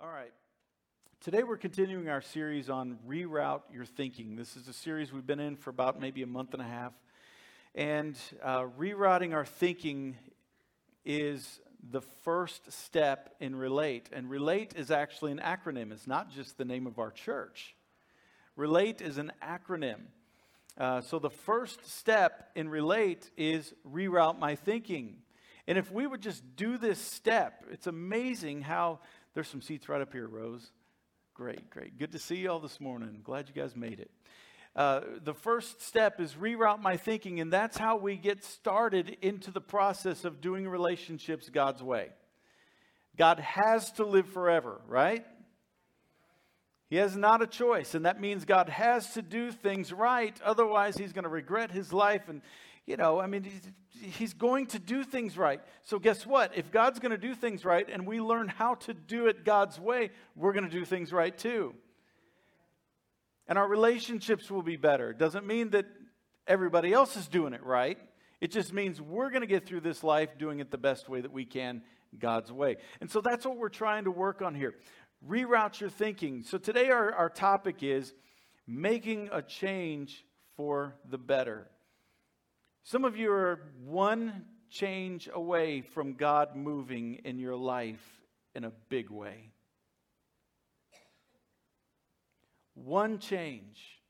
All right. Today we're continuing our series on Reroute Your Thinking. This is a series we've been in for about maybe a month and a half. And uh, rerouting our thinking is the first step in Relate. And Relate is actually an acronym, it's not just the name of our church. Relate is an acronym. Uh, so the first step in Relate is reroute my thinking. And if we would just do this step, it's amazing how there's some seats right up here, Rose. Great, great. Good to see you all this morning. Glad you guys made it. Uh, the first step is reroute my thinking, and that's how we get started into the process of doing relationships God's way. God has to live forever, right? He has not a choice, and that means God has to do things right. Otherwise, he's going to regret his life and you know, I mean, he's going to do things right. So, guess what? If God's going to do things right and we learn how to do it God's way, we're going to do things right too. And our relationships will be better. Doesn't mean that everybody else is doing it right. It just means we're going to get through this life doing it the best way that we can, God's way. And so that's what we're trying to work on here. Reroute your thinking. So today, our, our topic is making a change for the better. Some of you are one change away from God moving in your life in a big way. One change.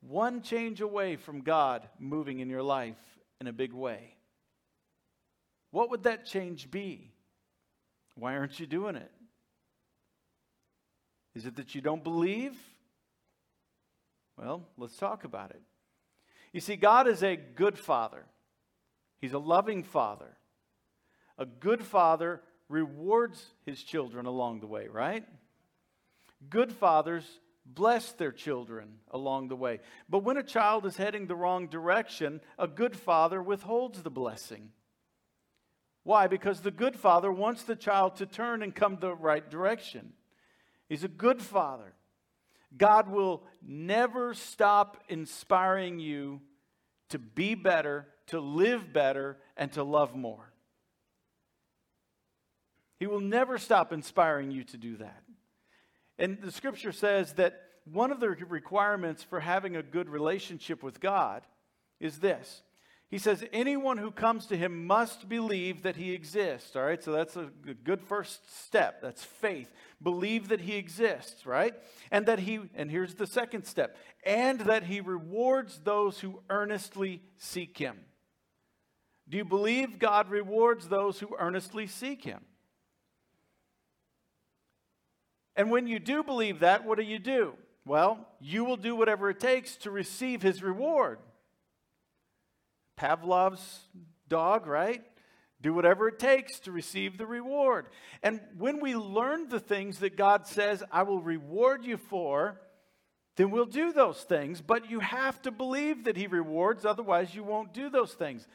One change away from God moving in your life in a big way. What would that change be? Why aren't you doing it? Is it that you don't believe? Well, let's talk about it. You see, God is a good father, He's a loving father. A good father rewards his children along the way, right? Good fathers bless their children along the way. But when a child is heading the wrong direction, a good father withholds the blessing. Why? Because the good father wants the child to turn and come the right direction. He's a good father. God will never stop inspiring you to be better, to live better, and to love more. He will never stop inspiring you to do that. And the scripture says that one of the requirements for having a good relationship with God is this he says, anyone who comes to him must believe that he exists. All right, so that's a good first step. That's faith. Believe that he exists, right? And that he, and here's the second step, and that he rewards those who earnestly seek him. Do you believe God rewards those who earnestly seek him? And when you do believe that, what do you do? Well, you will do whatever it takes to receive his reward. Pavlov's dog, right? Do whatever it takes to receive the reward. And when we learn the things that God says, I will reward you for, then we'll do those things. But you have to believe that He rewards, otherwise, you won't do those things.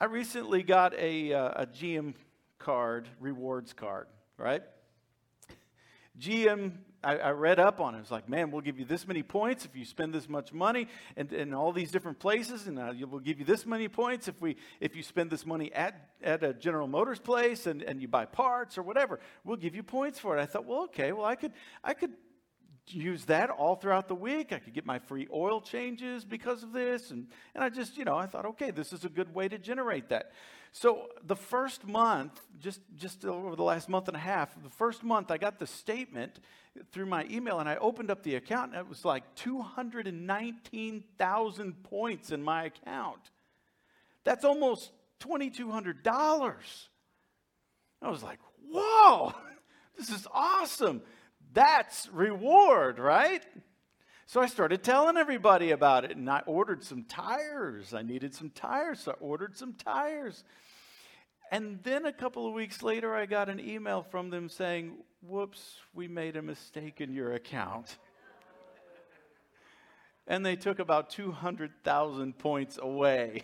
I recently got a, uh, a GM card, rewards card, right? GM I, I, read up on it. It's like, man, we'll give you this many points if you spend this much money and, in all these different places, and uh, we'll give you this many points if we if you spend this money at, at a General Motors place and, and you buy parts or whatever. We'll give you points for it. I thought, well, okay, well, I could I could use that all throughout the week. I could get my free oil changes because of this, and and I just you know I thought, okay, this is a good way to generate that. So the first month, just, just over the last month and a half, the first month I got the statement through my email and I opened up the account and it was like 219,000 points in my account. That's almost $2,200. I was like, whoa, this is awesome. That's reward, right? So I started telling everybody about it and I ordered some tires. I needed some tires, so I ordered some tires. And then a couple of weeks later, I got an email from them saying, Whoops, we made a mistake in your account. and they took about 200,000 points away.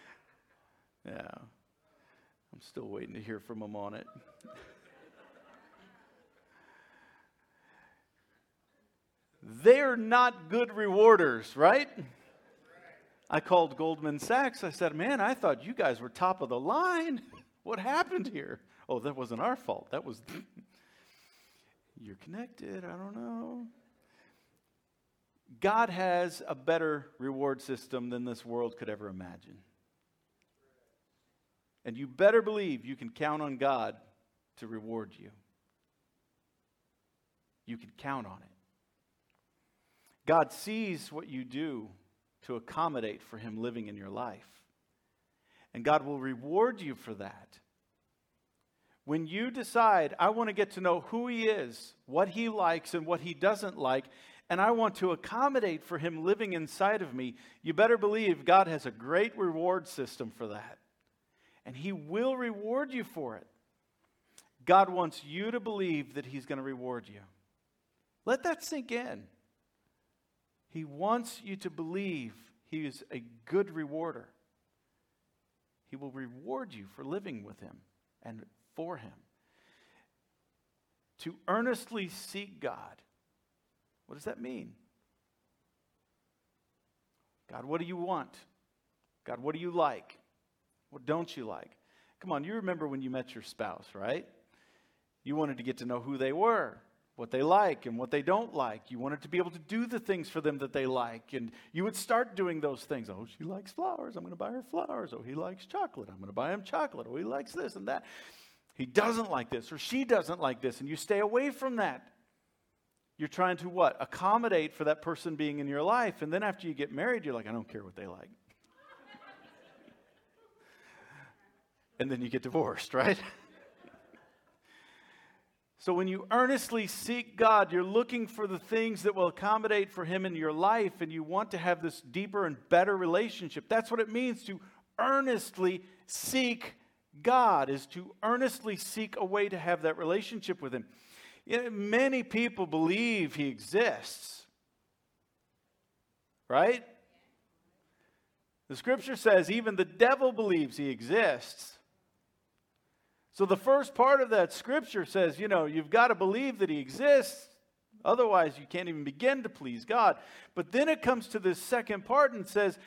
yeah. I'm still waiting to hear from them on it. They're not good rewarders, right? I called Goldman Sachs. I said, Man, I thought you guys were top of the line. What happened here? oh, that wasn't our fault. That was, you're connected. I don't know. God has a better reward system than this world could ever imagine. And you better believe you can count on God to reward you. You can count on it. God sees what you do to accommodate for Him living in your life. And God will reward you for that. When you decide, I want to get to know who He is, what He likes, and what He doesn't like, and I want to accommodate for Him living inside of me, you better believe God has a great reward system for that. And He will reward you for it. God wants you to believe that He's going to reward you. Let that sink in. He wants you to believe He is a good rewarder. He will reward you for living with Him and for Him. To earnestly seek God. What does that mean? God, what do you want? God, what do you like? What don't you like? Come on, you remember when you met your spouse, right? You wanted to get to know who they were what they like and what they don't like. You wanted to be able to do the things for them that they like. And you would start doing those things. Oh, she likes flowers. I'm going to buy her flowers. Oh, he likes chocolate. I'm going to buy him chocolate. Oh, he likes this and that. He doesn't like this or she doesn't like this. And you stay away from that. You're trying to what? Accommodate for that person being in your life. And then after you get married, you're like, I don't care what they like. and then you get divorced, right? So when you earnestly seek God, you're looking for the things that will accommodate for Him in your life, and you want to have this deeper and better relationship. That's what it means to earnestly seek God, is to earnestly seek a way to have that relationship with Him. Many people believe He exists, right? The scripture says even the devil believes He exists. So the first part of that scripture says, you know, you've got to believe that he exists. Otherwise, you can't even begin to please God. But then it comes to this second part and says,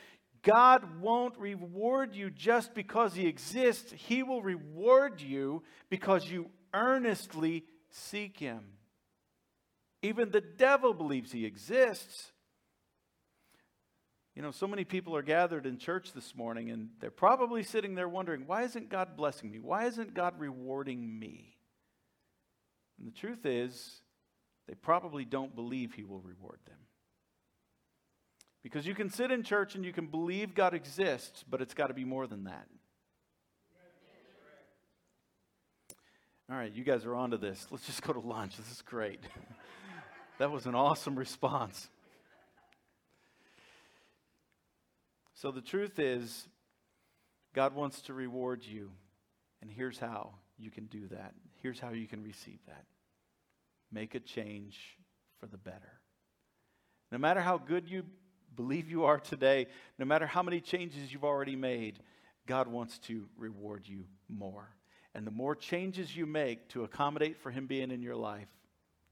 God won't reward you just because he exists. He will reward you because you earnestly seek him. Even the devil believes he exists. You know, so many people are gathered in church this morning and they're probably sitting there wondering, why isn't God blessing me? Why isn't God rewarding me? And the truth is, they probably don't believe He will reward them. Because you can sit in church and you can believe God exists, but it's got to be more than that. All right, you guys are onto this. Let's just go to lunch. This is great. that was an awesome response. So the truth is, God wants to reward you. And here's how you can do that. Here's how you can receive that make a change for the better. No matter how good you believe you are today, no matter how many changes you've already made, God wants to reward you more. And the more changes you make to accommodate for Him being in your life,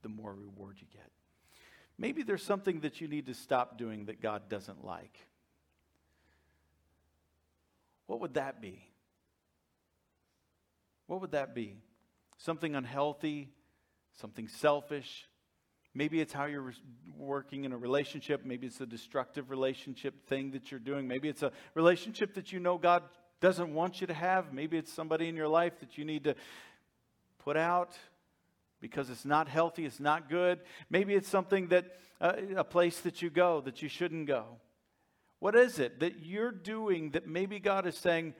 the more reward you get. Maybe there's something that you need to stop doing that God doesn't like. What would that be? What would that be? Something unhealthy, something selfish. Maybe it's how you're working in a relationship. Maybe it's a destructive relationship thing that you're doing. Maybe it's a relationship that you know God doesn't want you to have. Maybe it's somebody in your life that you need to put out because it's not healthy, it's not good. Maybe it's something that, uh, a place that you go that you shouldn't go. What is it that you're doing that maybe God is saying,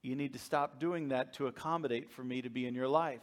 you need to stop doing that to accommodate for me to be in your life?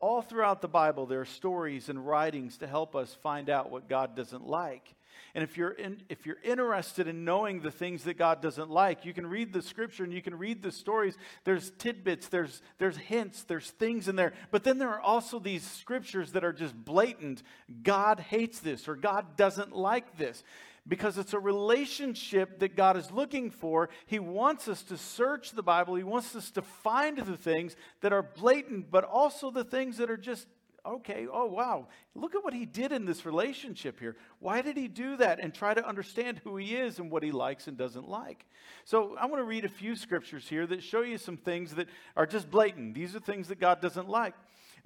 All throughout the Bible, there are stories and writings to help us find out what God doesn't like. And if you're, in, if you're interested in knowing the things that God doesn't like, you can read the scripture and you can read the stories. There's tidbits, there's, there's hints, there's things in there. But then there are also these scriptures that are just blatant. God hates this or God doesn't like this because it's a relationship that God is looking for. He wants us to search the Bible, He wants us to find the things that are blatant, but also the things that are just okay, oh wow, look at what he did in this relationship here. Why did he do that? And try to understand who he is and what he likes and doesn't like. So I want to read a few scriptures here that show you some things that are just blatant. These are things that God doesn't like.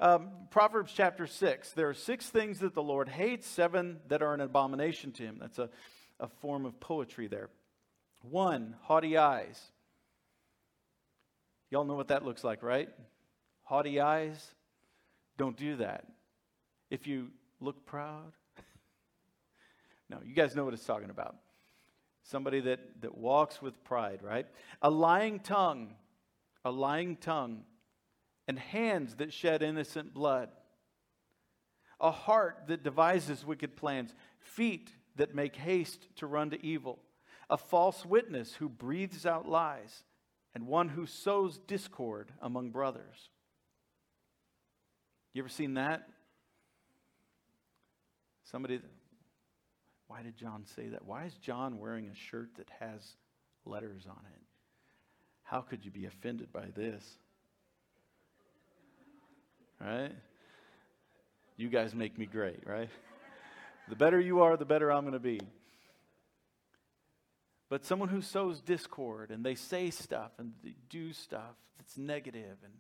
Um, Proverbs chapter 6. There are six things that the Lord hates, seven that are an abomination to him. That's a, a form of poetry there. One, haughty eyes. Y'all know what that looks like, right? Haughty eyes. Don't do that. If you look proud, no, you guys know what it's talking about. Somebody that, that walks with pride, right? A lying tongue, a lying tongue, and hands that shed innocent blood. A heart that devises wicked plans, feet that make haste to run to evil. A false witness who breathes out lies, and one who sows discord among brothers. You ever seen that? Somebody, why did John say that? Why is John wearing a shirt that has letters on it? How could you be offended by this? Right? You guys make me great, right? The better you are, the better I'm going to be. But someone who sows discord and they say stuff and they do stuff that's negative and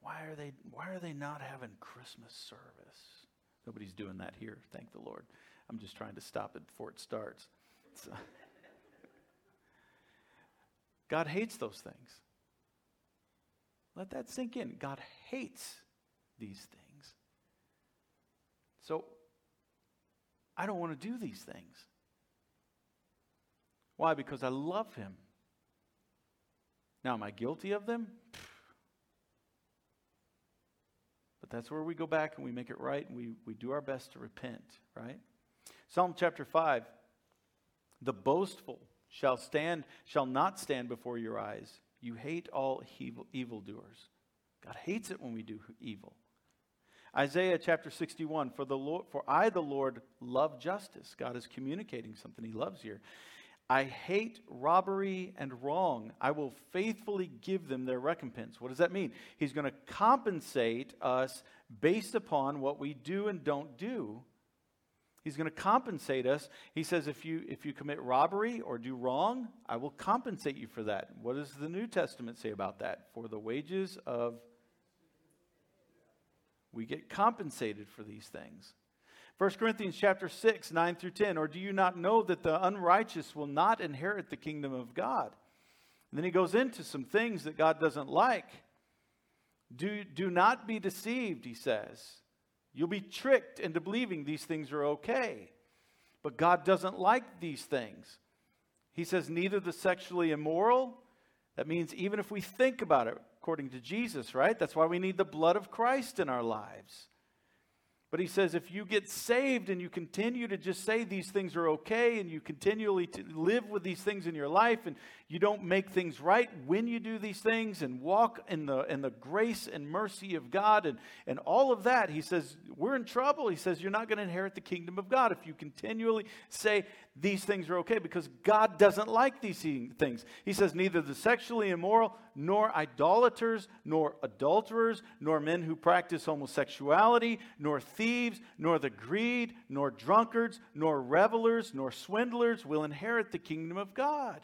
why are they why are they not having Christmas service? Nobody's doing that here, thank the Lord. I'm just trying to stop it before it starts. So. Uh, God hates those things. Let that sink in. God hates these things. So I don't want to do these things. Why? Because I love him. Now, am I guilty of them? But that's where we go back and we make it right and we, we do our best to repent, right? Psalm chapter 5 The boastful shall stand, shall not stand before your eyes. You hate all evil, evildoers. God hates it when we do evil. Isaiah chapter 61 for the Lord for I the Lord love justice. God is communicating something he loves here. I hate robbery and wrong. I will faithfully give them their recompense. What does that mean? He's going to compensate us based upon what we do and don't do. He's going to compensate us. He says, if you, if you commit robbery or do wrong, I will compensate you for that. What does the New Testament say about that? For the wages of. We get compensated for these things. 1 Corinthians chapter 6, 9 through 10. Or do you not know that the unrighteous will not inherit the kingdom of God? And then he goes into some things that God doesn't like. Do, do not be deceived, he says. You'll be tricked into believing these things are okay. But God doesn't like these things. He says, neither the sexually immoral, that means even if we think about it, according to Jesus, right? That's why we need the blood of Christ in our lives. But he says if you get saved and you continue to just say these things are okay and you continually live with these things in your life and you don't make things right when you do these things and walk in the, in the grace and mercy of God and, and all of that, he says, we're in trouble. He says, you're not going to inherit the kingdom of God if you continually say these things are okay because God doesn't like these things. He says, neither the sexually immoral, nor idolaters, nor adulterers, nor men who practice homosexuality, nor thieves, nor the greed, nor drunkards, nor revelers, nor swindlers will inherit the kingdom of God.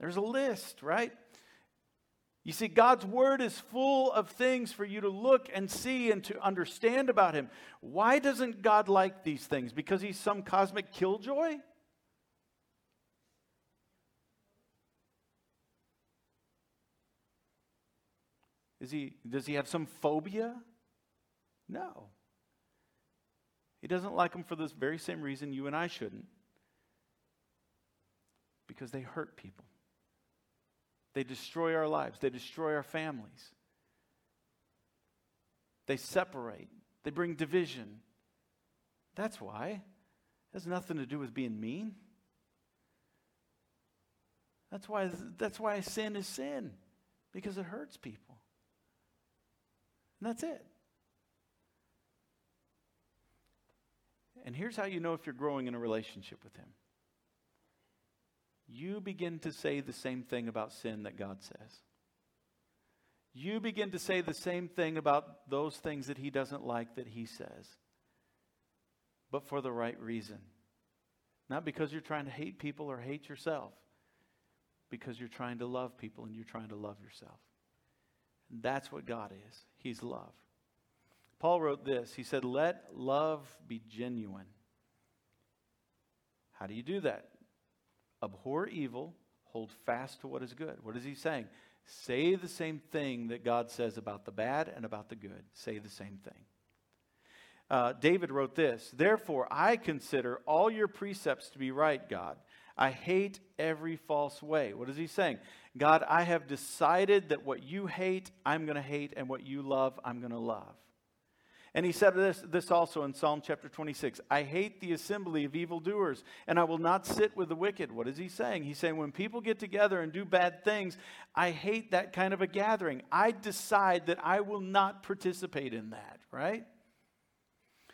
There's a list, right? You see, God's word is full of things for you to look and see and to understand about Him. Why doesn't God like these things? Because He's some cosmic killjoy? Is he, does he have some phobia? No. He doesn't like them for this very same reason you and I shouldn't because they hurt people. They destroy our lives, they destroy our families. They separate, they bring division. That's why. It has nothing to do with being mean. That's why, that's why sin is sin, because it hurts people. And that's it. And here's how you know if you're growing in a relationship with Him you begin to say the same thing about sin that God says. you begin to say the same thing about those things that he doesn't like that he says, but for the right reason. Not because you're trying to hate people or hate yourself, because you're trying to love people and you're trying to love yourself. And that's what God is. He's love. Paul wrote this He said, Let love be genuine. How do you do that? Abhor evil, hold fast to what is good. What is he saying? Say the same thing that God says about the bad and about the good. Say the same thing. Uh, David wrote this Therefore, I consider all your precepts to be right, God. I hate every false way. What is he saying? God, I have decided that what you hate, I'm going to hate, and what you love, I'm going to love. And he said this, this also in Psalm chapter 26 I hate the assembly of evildoers, and I will not sit with the wicked. What is he saying? He's saying, when people get together and do bad things, I hate that kind of a gathering. I decide that I will not participate in that, right?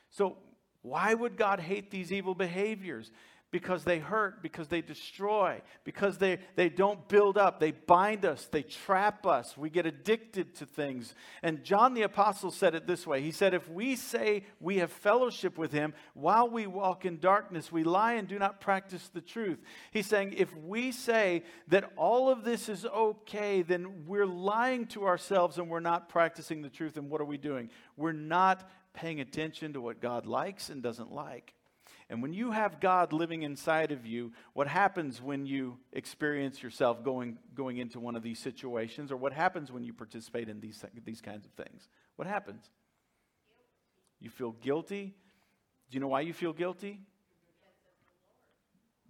So, why would God hate these evil behaviors? Because they hurt, because they destroy, because they, they don't build up. They bind us, they trap us. We get addicted to things. And John the Apostle said it this way He said, If we say we have fellowship with him while we walk in darkness, we lie and do not practice the truth. He's saying, if we say that all of this is okay, then we're lying to ourselves and we're not practicing the truth. And what are we doing? We're not paying attention to what God likes and doesn't like. And when you have God living inside of you, what happens when you experience yourself going, going into one of these situations, or what happens when you participate in these, these kinds of things? What happens? You feel guilty. Do you know why you feel guilty?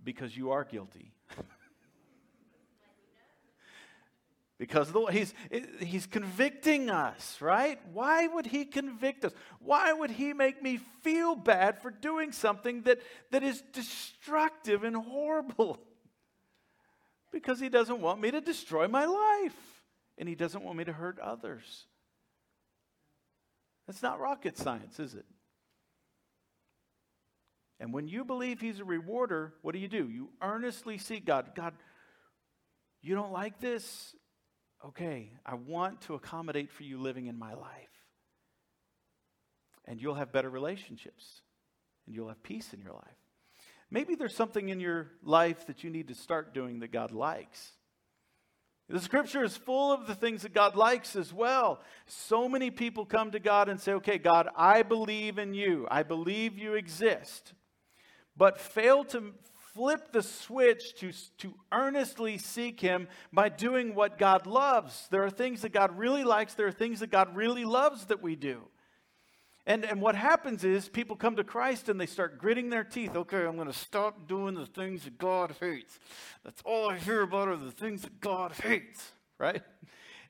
Because you are guilty. Because the, he's, he's convicting us, right? Why would he convict us? Why would he make me feel bad for doing something that, that is destructive and horrible? Because he doesn't want me to destroy my life, and he doesn't want me to hurt others. That's not rocket science, is it? And when you believe he's a rewarder, what do you do? You earnestly seek God. God, you don't like this? Okay, I want to accommodate for you living in my life. And you'll have better relationships and you'll have peace in your life. Maybe there's something in your life that you need to start doing that God likes. The scripture is full of the things that God likes as well. So many people come to God and say, Okay, God, I believe in you. I believe you exist. But fail to flip the switch to, to earnestly seek Him by doing what God loves. There are things that God really likes, there are things that God really loves that we do. And, and what happens is people come to Christ and they start gritting their teeth. Okay, I'm going to stop doing the things that God hates. That's all I hear about are the things that God hates, right?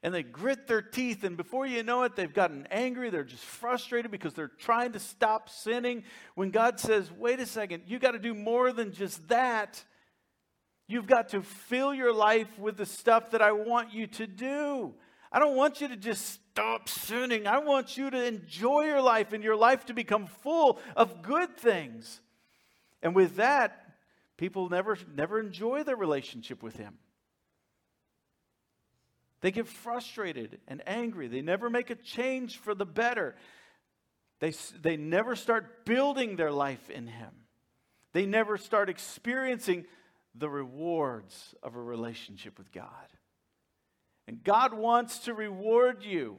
And they grit their teeth, and before you know it, they've gotten angry. They're just frustrated because they're trying to stop sinning. When God says, wait a second, you got to do more than just that. You've got to fill your life with the stuff that I want you to do. I don't want you to just stop sinning. I want you to enjoy your life and your life to become full of good things. And with that, people never, never enjoy their relationship with Him. They get frustrated and angry. They never make a change for the better. They, they never start building their life in Him. They never start experiencing the rewards of a relationship with God. And God wants to reward you.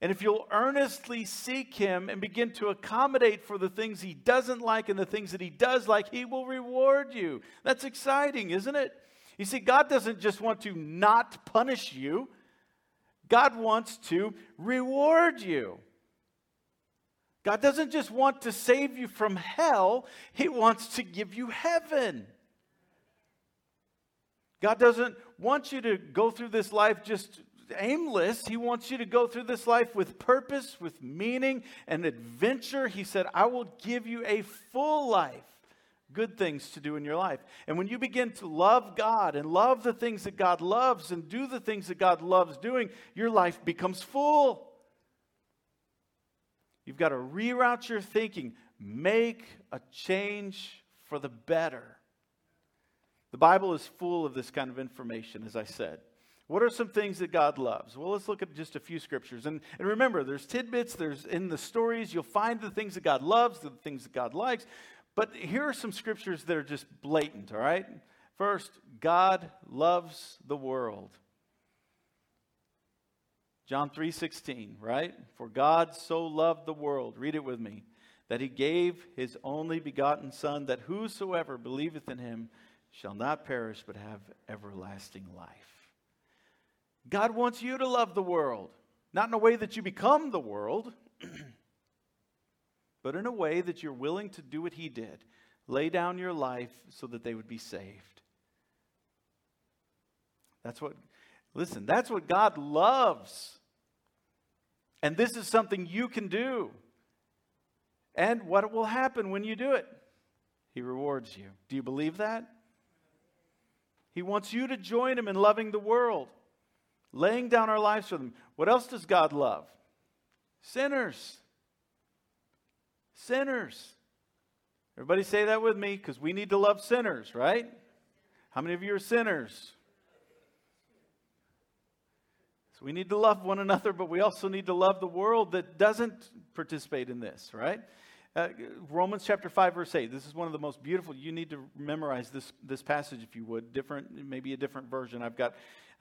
And if you'll earnestly seek Him and begin to accommodate for the things He doesn't like and the things that He does like, He will reward you. That's exciting, isn't it? You see, God doesn't just want to not punish you, God wants to reward you. God doesn't just want to save you from hell, He wants to give you heaven. God doesn't want you to go through this life just aimless. He wants you to go through this life with purpose, with meaning, and adventure. He said, I will give you a full life good things to do in your life. And when you begin to love God and love the things that God loves and do the things that God loves doing, your life becomes full. You've got to reroute your thinking, make a change for the better. The Bible is full of this kind of information, as I said. What are some things that God loves? Well, let's look at just a few scriptures. And, and remember, there's tidbits, there's in the stories, you'll find the things that God loves, the things that God likes. But here are some scriptures that are just blatant, all right? First, God loves the world. John 3:16, right? For God so loved the world, read it with me, that he gave his only begotten son that whosoever believeth in him shall not perish but have everlasting life. God wants you to love the world, not in a way that you become the world, but in a way that you're willing to do what he did. Lay down your life so that they would be saved. That's what Listen, that's what God loves. And this is something you can do. And what will happen when you do it? He rewards you. Do you believe that? He wants you to join him in loving the world, laying down our lives for them. What else does God love? Sinners. Sinners. Everybody say that with me because we need to love sinners, right? How many of you are sinners? So we need to love one another, but we also need to love the world that doesn't participate in this, right? Uh, Romans chapter 5, verse 8. This is one of the most beautiful. You need to memorize this, this passage if you would. Different, maybe a different version. I've got,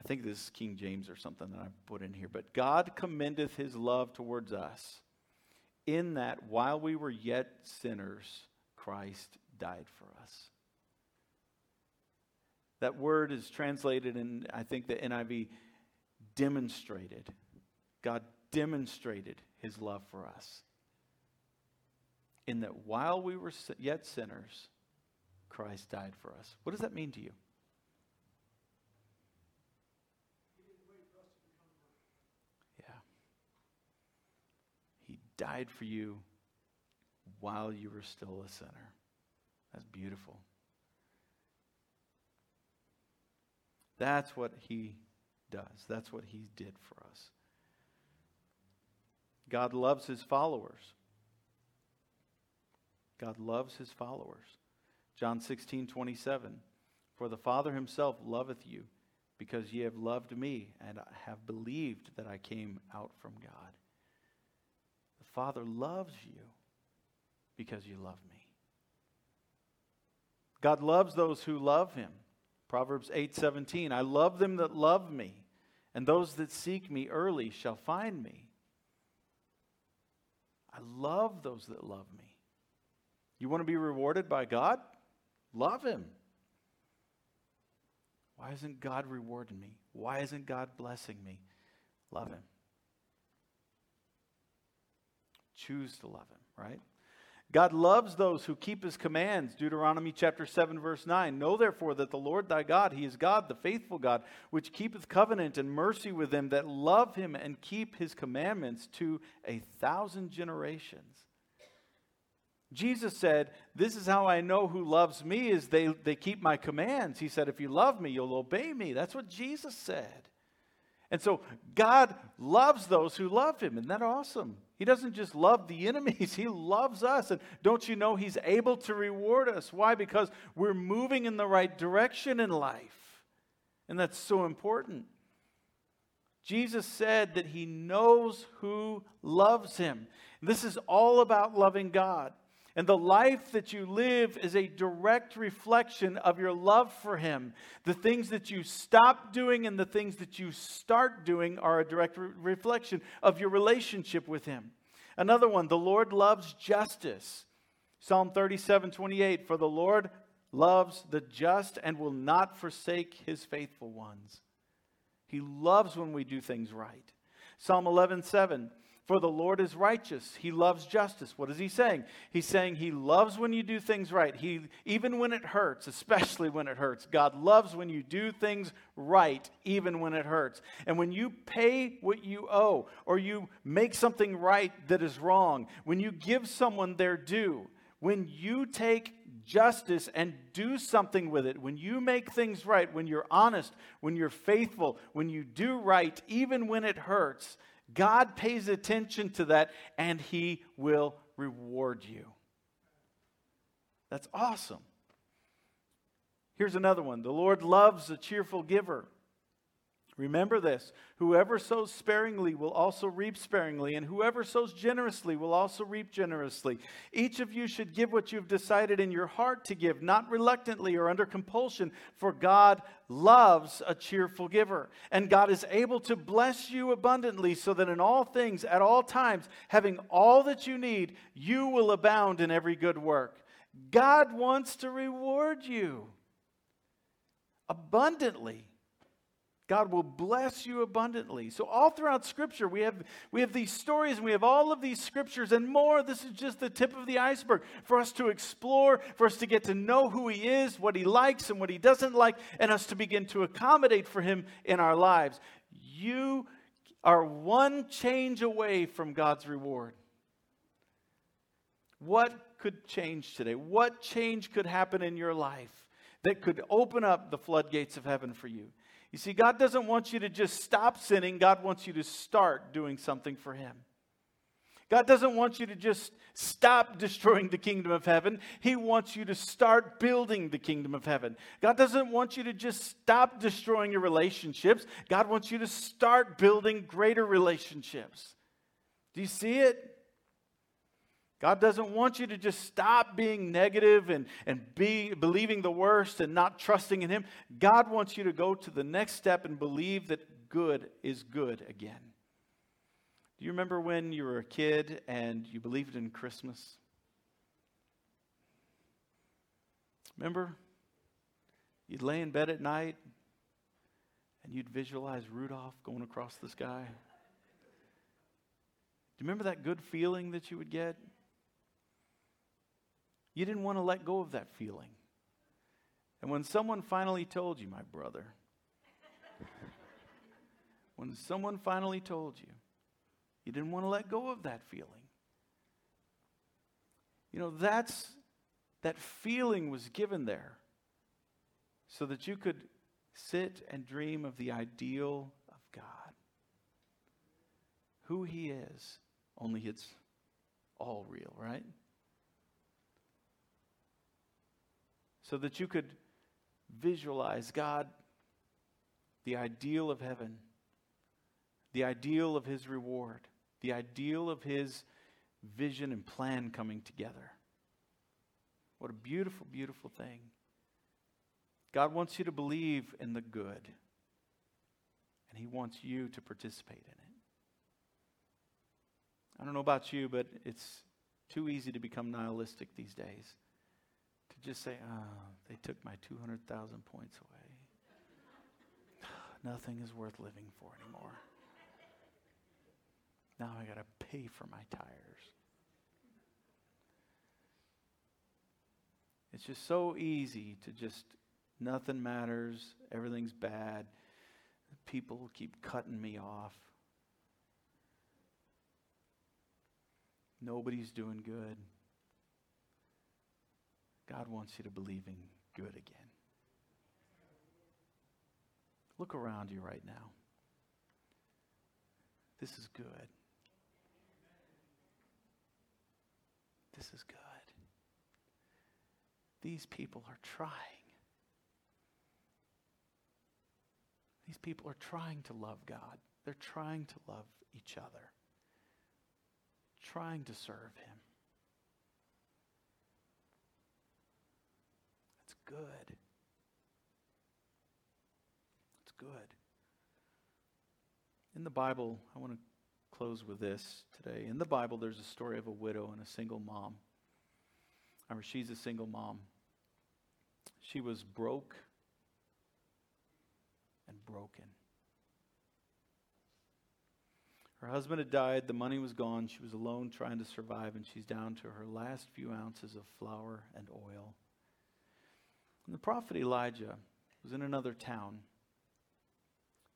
I think this is King James or something that I put in here. But God commendeth his love towards us, in that while we were yet sinners, Christ died for us. That word is translated in, I think, the NIV demonstrated, God demonstrated his love for us. In that while we were yet sinners, Christ died for us. What does that mean to you? Died for you while you were still a sinner. That's beautiful. That's what he does. That's what he did for us. God loves his followers. God loves his followers. John 16, 27. For the Father himself loveth you, because ye have loved me, and have believed that I came out from God. The Father loves you because you love me. God loves those who love him. Proverbs 8:17 I love them that love me and those that seek me early shall find me. I love those that love me. You want to be rewarded by God? Love Him. Why isn't God rewarding me? Why isn't God blessing me? Love Him. Choose to love Him, right? God loves those who keep his commands. Deuteronomy chapter 7 verse 9. Know therefore that the Lord thy God, he is God, the faithful God, which keepeth covenant and mercy with them that love him and keep his commandments to a thousand generations. Jesus said, This is how I know who loves me is they, they keep my commands. He said, If you love me, you'll obey me. That's what Jesus said. And so God loves those who love him. Isn't that awesome? He doesn't just love the enemies, He loves us. And don't you know He's able to reward us? Why? Because we're moving in the right direction in life. And that's so important. Jesus said that He knows who loves Him. This is all about loving God. And the life that you live is a direct reflection of your love for Him. The things that you stop doing and the things that you start doing are a direct re- reflection of your relationship with Him. Another one, the Lord loves justice. Psalm 37 28, for the Lord loves the just and will not forsake His faithful ones. He loves when we do things right. Psalm 11 7, for the Lord is righteous. He loves justice. What is he saying? He's saying he loves when you do things right. He, even when it hurts, especially when it hurts. God loves when you do things right, even when it hurts. And when you pay what you owe, or you make something right that is wrong, when you give someone their due, when you take justice and do something with it, when you make things right, when you're honest, when you're faithful, when you do right, even when it hurts, God pays attention to that and He will reward you. That's awesome. Here's another one the Lord loves a cheerful giver. Remember this whoever sows sparingly will also reap sparingly, and whoever sows generously will also reap generously. Each of you should give what you've decided in your heart to give, not reluctantly or under compulsion, for God loves a cheerful giver. And God is able to bless you abundantly, so that in all things, at all times, having all that you need, you will abound in every good work. God wants to reward you abundantly. God will bless you abundantly. So, all throughout Scripture, we have, we have these stories and we have all of these scriptures and more. This is just the tip of the iceberg for us to explore, for us to get to know who He is, what He likes and what He doesn't like, and us to begin to accommodate for Him in our lives. You are one change away from God's reward. What could change today? What change could happen in your life that could open up the floodgates of heaven for you? You see, God doesn't want you to just stop sinning, God wants you to start doing something for Him. God doesn't want you to just stop destroying the kingdom of heaven. He wants you to start building the kingdom of heaven. God doesn't want you to just stop destroying your relationships. God wants you to start building greater relationships. Do you see it? God doesn't want you to just stop being negative and, and be believing the worst and not trusting in Him. God wants you to go to the next step and believe that good is good again. Do you remember when you were a kid and you believed in Christmas? Remember? You'd lay in bed at night and you'd visualize Rudolph going across the sky. Do you remember that good feeling that you would get? You didn't want to let go of that feeling. And when someone finally told you, my brother, when someone finally told you, you didn't want to let go of that feeling. You know, that's that feeling was given there so that you could sit and dream of the ideal of God. Who He is, only it's all real, right? So that you could visualize God, the ideal of heaven, the ideal of His reward, the ideal of His vision and plan coming together. What a beautiful, beautiful thing. God wants you to believe in the good, and He wants you to participate in it. I don't know about you, but it's too easy to become nihilistic these days just say, oh, they took my 200,000 points away. Nothing is worth living for anymore. Now I got to pay for my tires. It's just so easy to just, nothing matters, everything's bad, people keep cutting me off. Nobody's doing good. God wants you to believe in good again. Look around you right now. This is good. This is good. These people are trying. These people are trying to love God. They're trying to love each other, trying to serve Him. Good. It's good. In the Bible, I want to close with this today. In the Bible, there's a story of a widow and a single mom. I mean, she's a single mom. She was broke and broken. Her husband had died, the money was gone, she was alone trying to survive, and she's down to her last few ounces of flour and oil. And the prophet Elijah was in another town.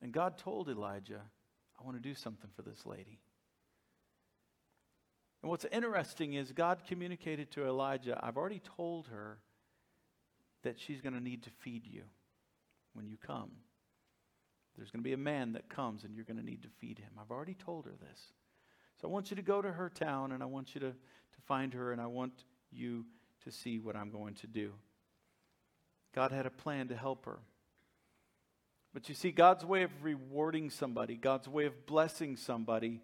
And God told Elijah, I want to do something for this lady. And what's interesting is God communicated to Elijah, I've already told her that she's going to need to feed you when you come. There's going to be a man that comes and you're going to need to feed him. I've already told her this. So I want you to go to her town and I want you to, to find her and I want you to see what I'm going to do. God had a plan to help her. But you see, God's way of rewarding somebody, God's way of blessing somebody,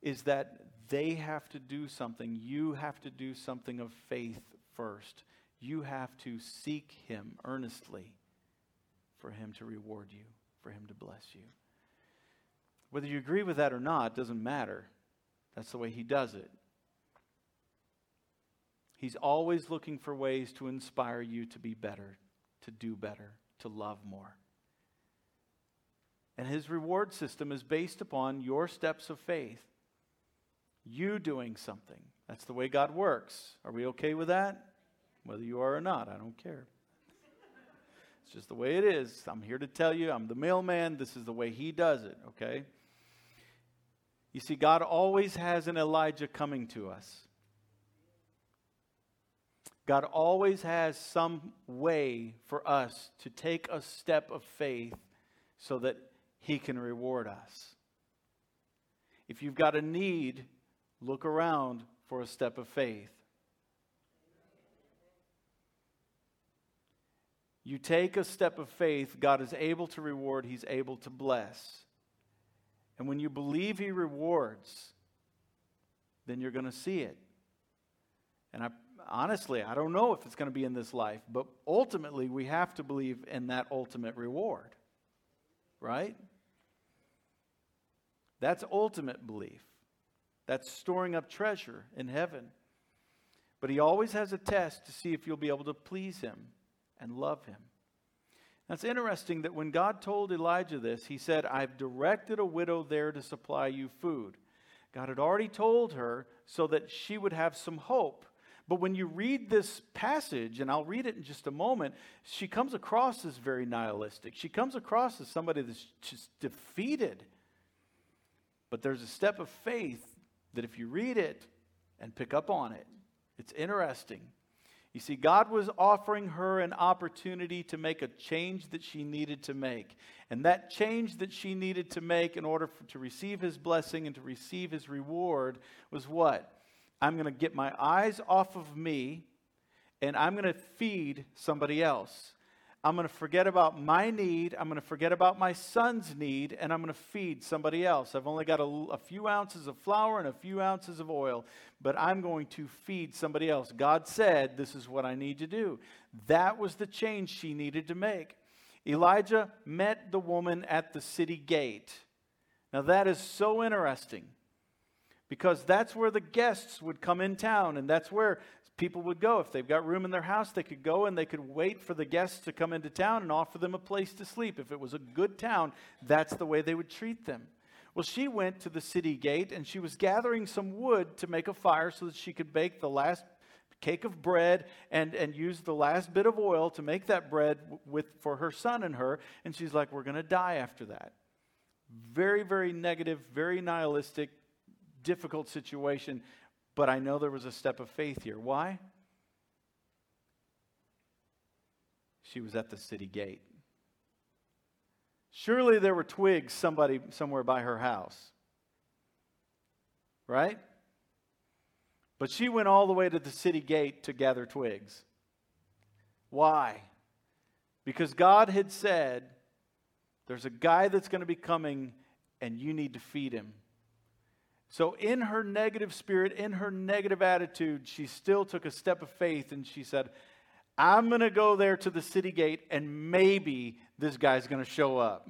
is that they have to do something. You have to do something of faith first. You have to seek Him earnestly for Him to reward you, for Him to bless you. Whether you agree with that or not doesn't matter. That's the way He does it. He's always looking for ways to inspire you to be better, to do better, to love more. And his reward system is based upon your steps of faith. You doing something. That's the way God works. Are we okay with that? Whether you are or not, I don't care. It's just the way it is. I'm here to tell you, I'm the mailman. This is the way he does it, okay? You see, God always has an Elijah coming to us. God always has some way for us to take a step of faith so that He can reward us. If you've got a need, look around for a step of faith. You take a step of faith, God is able to reward, He's able to bless. And when you believe He rewards, then you're going to see it. And I honestly, I don't know if it's going to be in this life, but ultimately we have to believe in that ultimate reward. Right? That's ultimate belief. That's storing up treasure in heaven. But he always has a test to see if you'll be able to please him and love him. That's interesting that when God told Elijah this, he said, I've directed a widow there to supply you food. God had already told her so that she would have some hope but when you read this passage, and I'll read it in just a moment, she comes across as very nihilistic. She comes across as somebody that's just defeated. But there's a step of faith that if you read it and pick up on it, it's interesting. You see, God was offering her an opportunity to make a change that she needed to make. And that change that she needed to make in order for, to receive his blessing and to receive his reward was what? I'm going to get my eyes off of me and I'm going to feed somebody else. I'm going to forget about my need. I'm going to forget about my son's need, and I'm going to feed somebody else. I've only got a, a, few ounces of flour and a few ounces of oil, but I'm going to feed somebody else. God said, This is what I need to do. That was the change she needed to make. Elijah met the woman at the city gate. Now, that is so interesting because that's where the guests would come in town and that's where people would go. If they've got room in their house, they could go and they could wait for the guests to come into town and offer them a place to sleep. If it was a good town, that's the way they would treat them. Well, she went to the city gate and she was gathering some wood to make a fire so that she could bake the last cake of bread and, and use the last bit of oil to make that bread with, for her son and her. And she's like, We're going to die after that. Very, very negative, very nihilistic, difficult situation, but I know there was a step of faith here. Why? She was at the city gate. Surely there were twigs somebody somewhere by her house. Right? But she went all the way to the city gate to gather twigs. Why? Because God had said, There's a guy that's going to be coming, and you need to feed him. So, in her negative spirit, in her negative attitude, she still took a step of faith and she said, I'm going to go there to the city gate and maybe this guy's going to show up.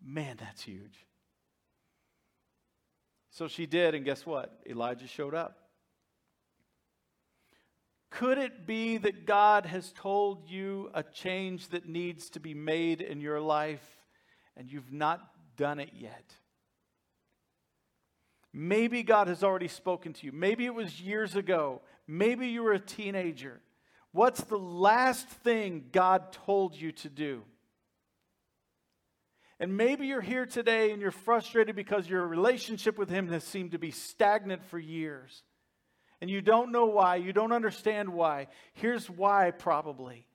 Man, that's huge. So she did, and guess what? Elijah showed up. Could it be that God has told you a change that needs to be made in your life and you've not done it yet. Maybe God has already spoken to you. Maybe it was years ago. Maybe you were a teenager. What's the last thing God told you to do? And maybe you're here today and you're frustrated because your relationship with Him has seemed to be stagnant for years. And you don't know why. You don't understand why. Here's why, probably.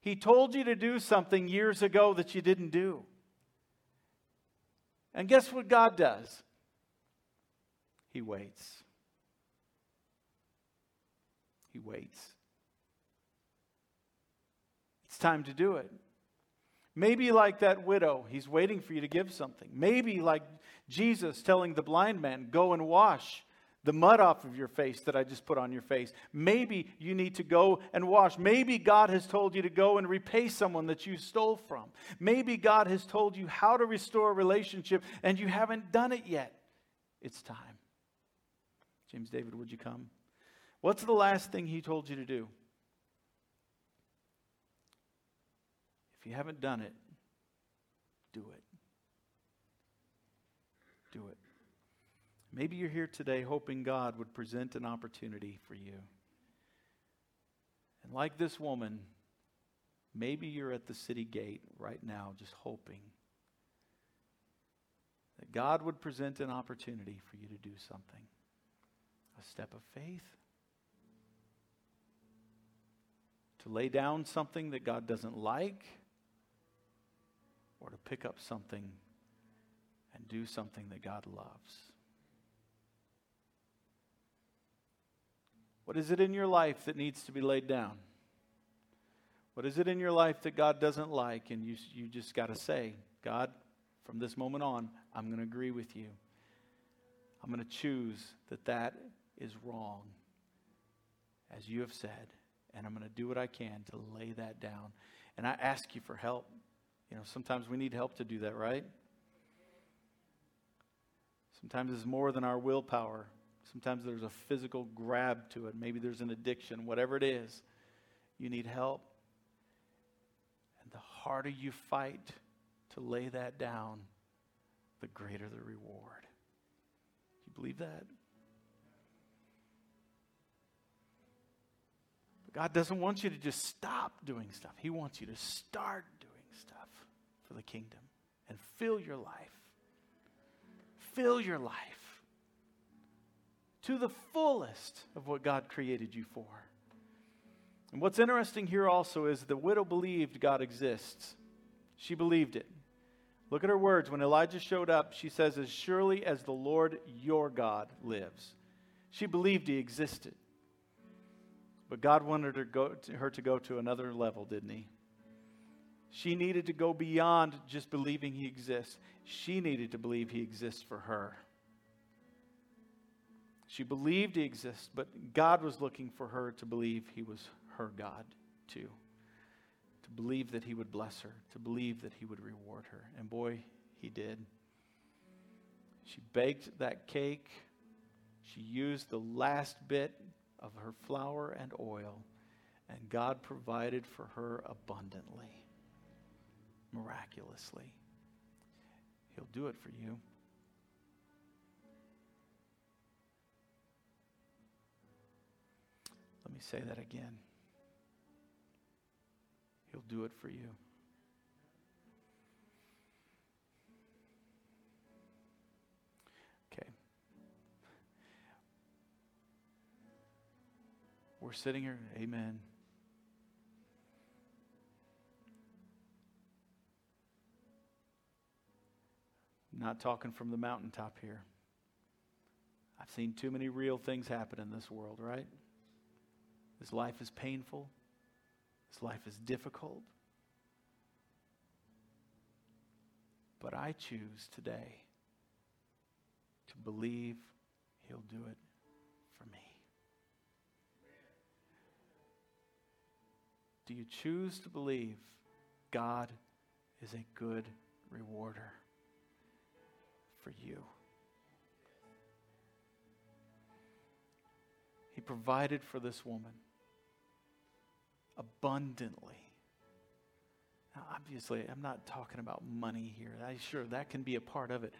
He told you to do something years ago that you didn't do. And guess what God does? He waits. He waits. it's time to do it. Maybe like that widow, he's waiting for you to give something. Maybe like Jesus telling the blind man, go and wash the mud off of your face that I just put on your face. Maybe you need to go and wash. Maybe God has told you to go and repay someone that you stole from. Maybe God has told you how to restore a relationship and you haven't done it yet. It's time. James David, would you come? What's the last thing he told you to do? If you haven't done it, do it. Do it. Maybe you're here today hoping God would present an opportunity for you. And like this woman, maybe you're at the city gate right now just hoping that God would present an opportunity for you to do something. A step of faith. To lay down something that God doesn't like or to pick up something and do something that God loves. What is it in your life that needs to be laid down? What is it in your life that God doesn't like? And you, you just got to say, God, from this moment on, I'm going to agree with you. I'm going to choose that that is wrong, as you have said, and I'm going to do what I can to lay that down. And I ask you for help. You know, sometimes we need help to do that, right? Sometimes it's more than our willpower. Sometimes there's a physical grab to it. Maybe there's an addiction, whatever it is. You need help. And the harder you fight to lay that down, the greater the reward. Do you believe that? But God doesn't want you to just stop doing stuff. He wants you to start doing stuff for the kingdom and fill your life. Fill your life to the fullest of what God created you for. And what's interesting here also is the widow believed God exists. She believed it. Look at her words. When Elijah showed up, she says, As surely as the Lord your God lives. She believed he existed. But God wanted her, go, her to go to another level, didn't he? She needed to go beyond just believing he exists. She needed to believe he exists for her. She believed he exists, but God was looking for her to believe he was her God too. To believe that he would bless her, to believe that he would reward her. And boy, he did. She baked that cake. She used the last bit of her flour and oil, and God provided for her abundantly, miraculously. He'll do it for you. Me say that again. He'll do it for you. Okay. We're sitting here, amen. not talking from the mountaintop here. I've seen too many real things happen in this world, right? This life is painful. This life is difficult. But I choose today to believe He'll do it for me. Do you choose to believe God is a good rewarder for you? He provided for this woman abundantly. Now, obviously, I'm not talking about money here. I, sure, that can be a part of it.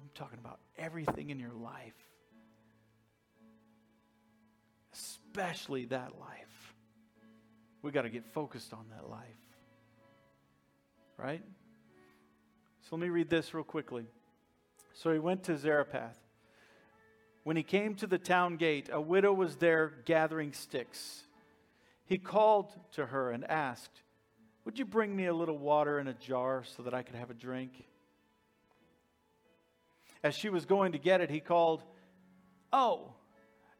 I'm talking about everything in your life, especially that life. We got to get focused on that life. Right? So let me read this real quickly. So he went to Zarephath. When he came to the town gate, a widow was there gathering sticks he called to her and asked, Would you bring me a little water in a jar so that I could have a drink? As she was going to get it, he called, Oh,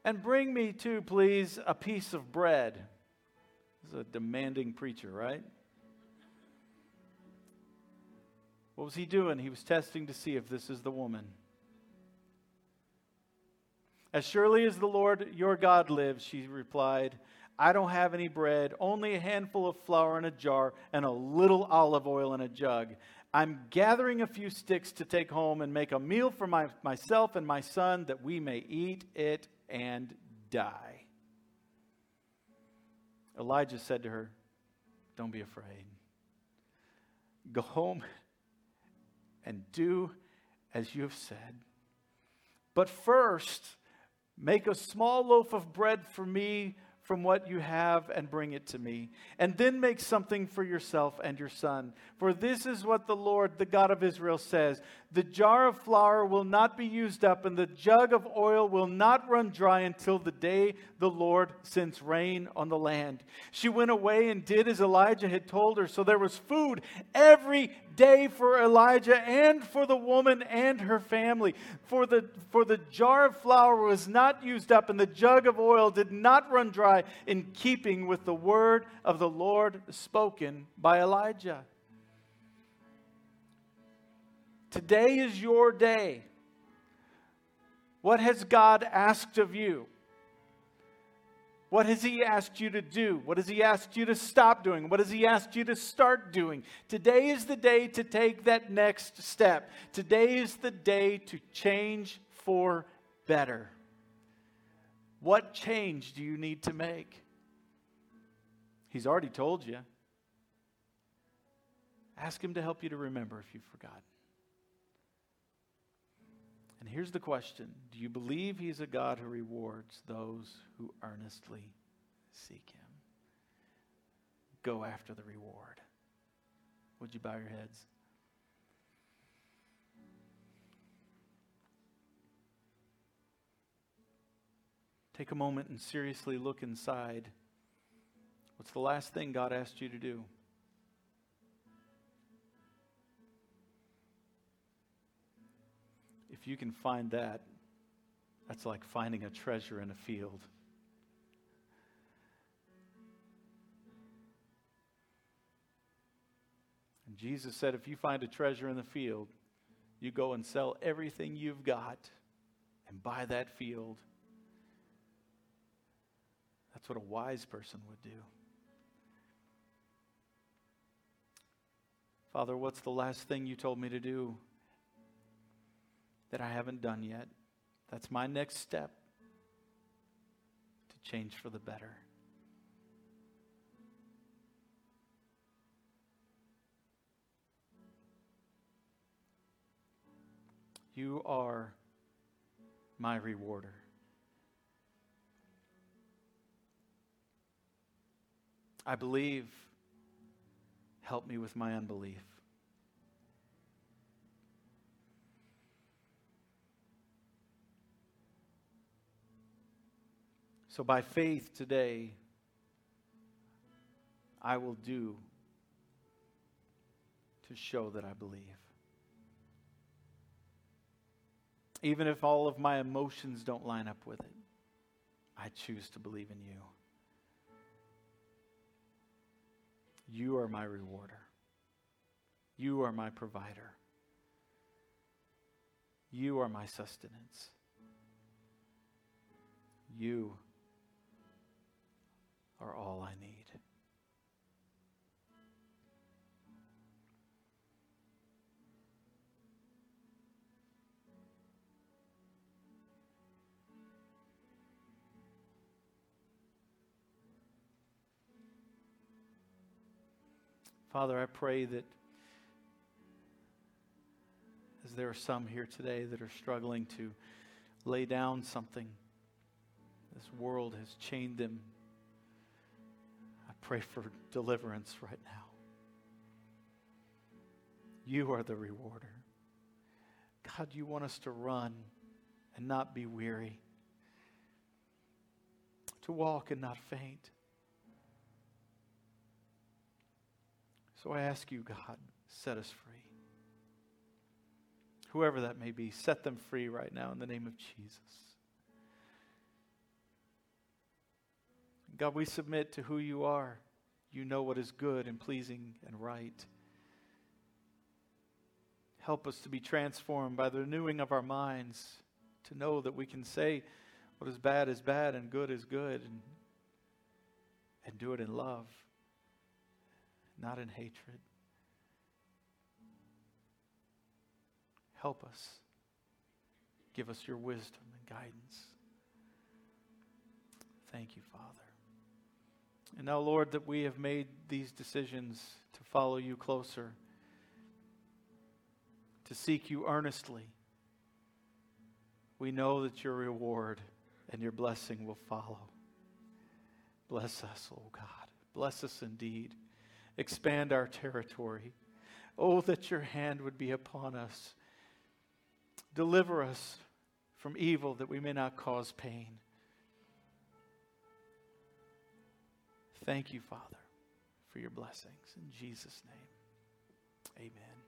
and bring me too, please, a piece of bread. This is a demanding preacher, right? What was he doing? He was testing to see if this is the woman. As surely as the Lord your God lives, she replied, I don't have any bread, only a handful of flour in a jar and a little olive oil in a jug. I'm gathering a few sticks to take home and make a meal for my, myself and my son that we may eat it and die. Elijah said to her, Don't be afraid. Go home and do as you have said. But first, make a small loaf of bread for me from what you have and bring it to me. And then make something for yourself and your son. For this is what the Lord, the God of Israel, says The jar of flour will not be used up, and the jug of oil will not run dry until the day the Lord sends rain on the land. She went away and did as Elijah had told her. So there was food every day for Elijah and for the woman and her family. For the, for the jar of flour was not used up, and the jug of oil did not run dry in keeping with the word of the Lord spoken by Elijah. Today is your day. What has God asked of you? What has He asked you to do? What has He asked you to stop doing? What has He asked you to start doing? Today is the day to take that next step. Today is the day to change for better. What change do you need to make? He's already told you. Ask Him to help you to remember if you've forgotten. And here's the question Do you believe He's a God who rewards those who earnestly seek Him? Go after the reward. Would you bow your heads? Take a moment and seriously look inside. What's the last thing God asked you to do? If you can find that, that's like finding a treasure in a field. And Jesus said, if you find a treasure in the field, you go and sell everything you've got and buy that field that's what a wise person would do. Father, what's the last thing you told me to do that I haven't done yet? That's my next step to change for the better. You are my rewarder. I believe. Help me with my unbelief. So, by faith today, I will do to show that I believe. Even if all of my emotions don't line up with it, I choose to believe in you. You are my rewarder. You are my provider. You are my sustenance. You are all I need. Father, I pray that as there are some here today that are struggling to lay down something, this world has chained them. Pray for deliverance right now. You are the rewarder. God, you want us to run and not be weary, to walk and not faint. So I ask you, God, set us free. Whoever that may be, set them free right now in the name of Jesus. God, we submit to who you are. You know what is good and pleasing and right. Help us to be transformed by the renewing of our minds, to know that we can say what is bad is bad and good is good, and, and do it in love, not in hatred. Help us. Give us your wisdom and guidance. Thank you, Father. And now, Lord, that we have made these decisions to follow you closer to seek you earnestly, we know that your reward and your blessing will follow. Bless us, oh God. Bless us indeed. Expand our territory. Oh, that your hand would be upon us. Deliver us from evil that we may not cause pain. Thank you, Father, for your blessings. In Jesus' name, amen.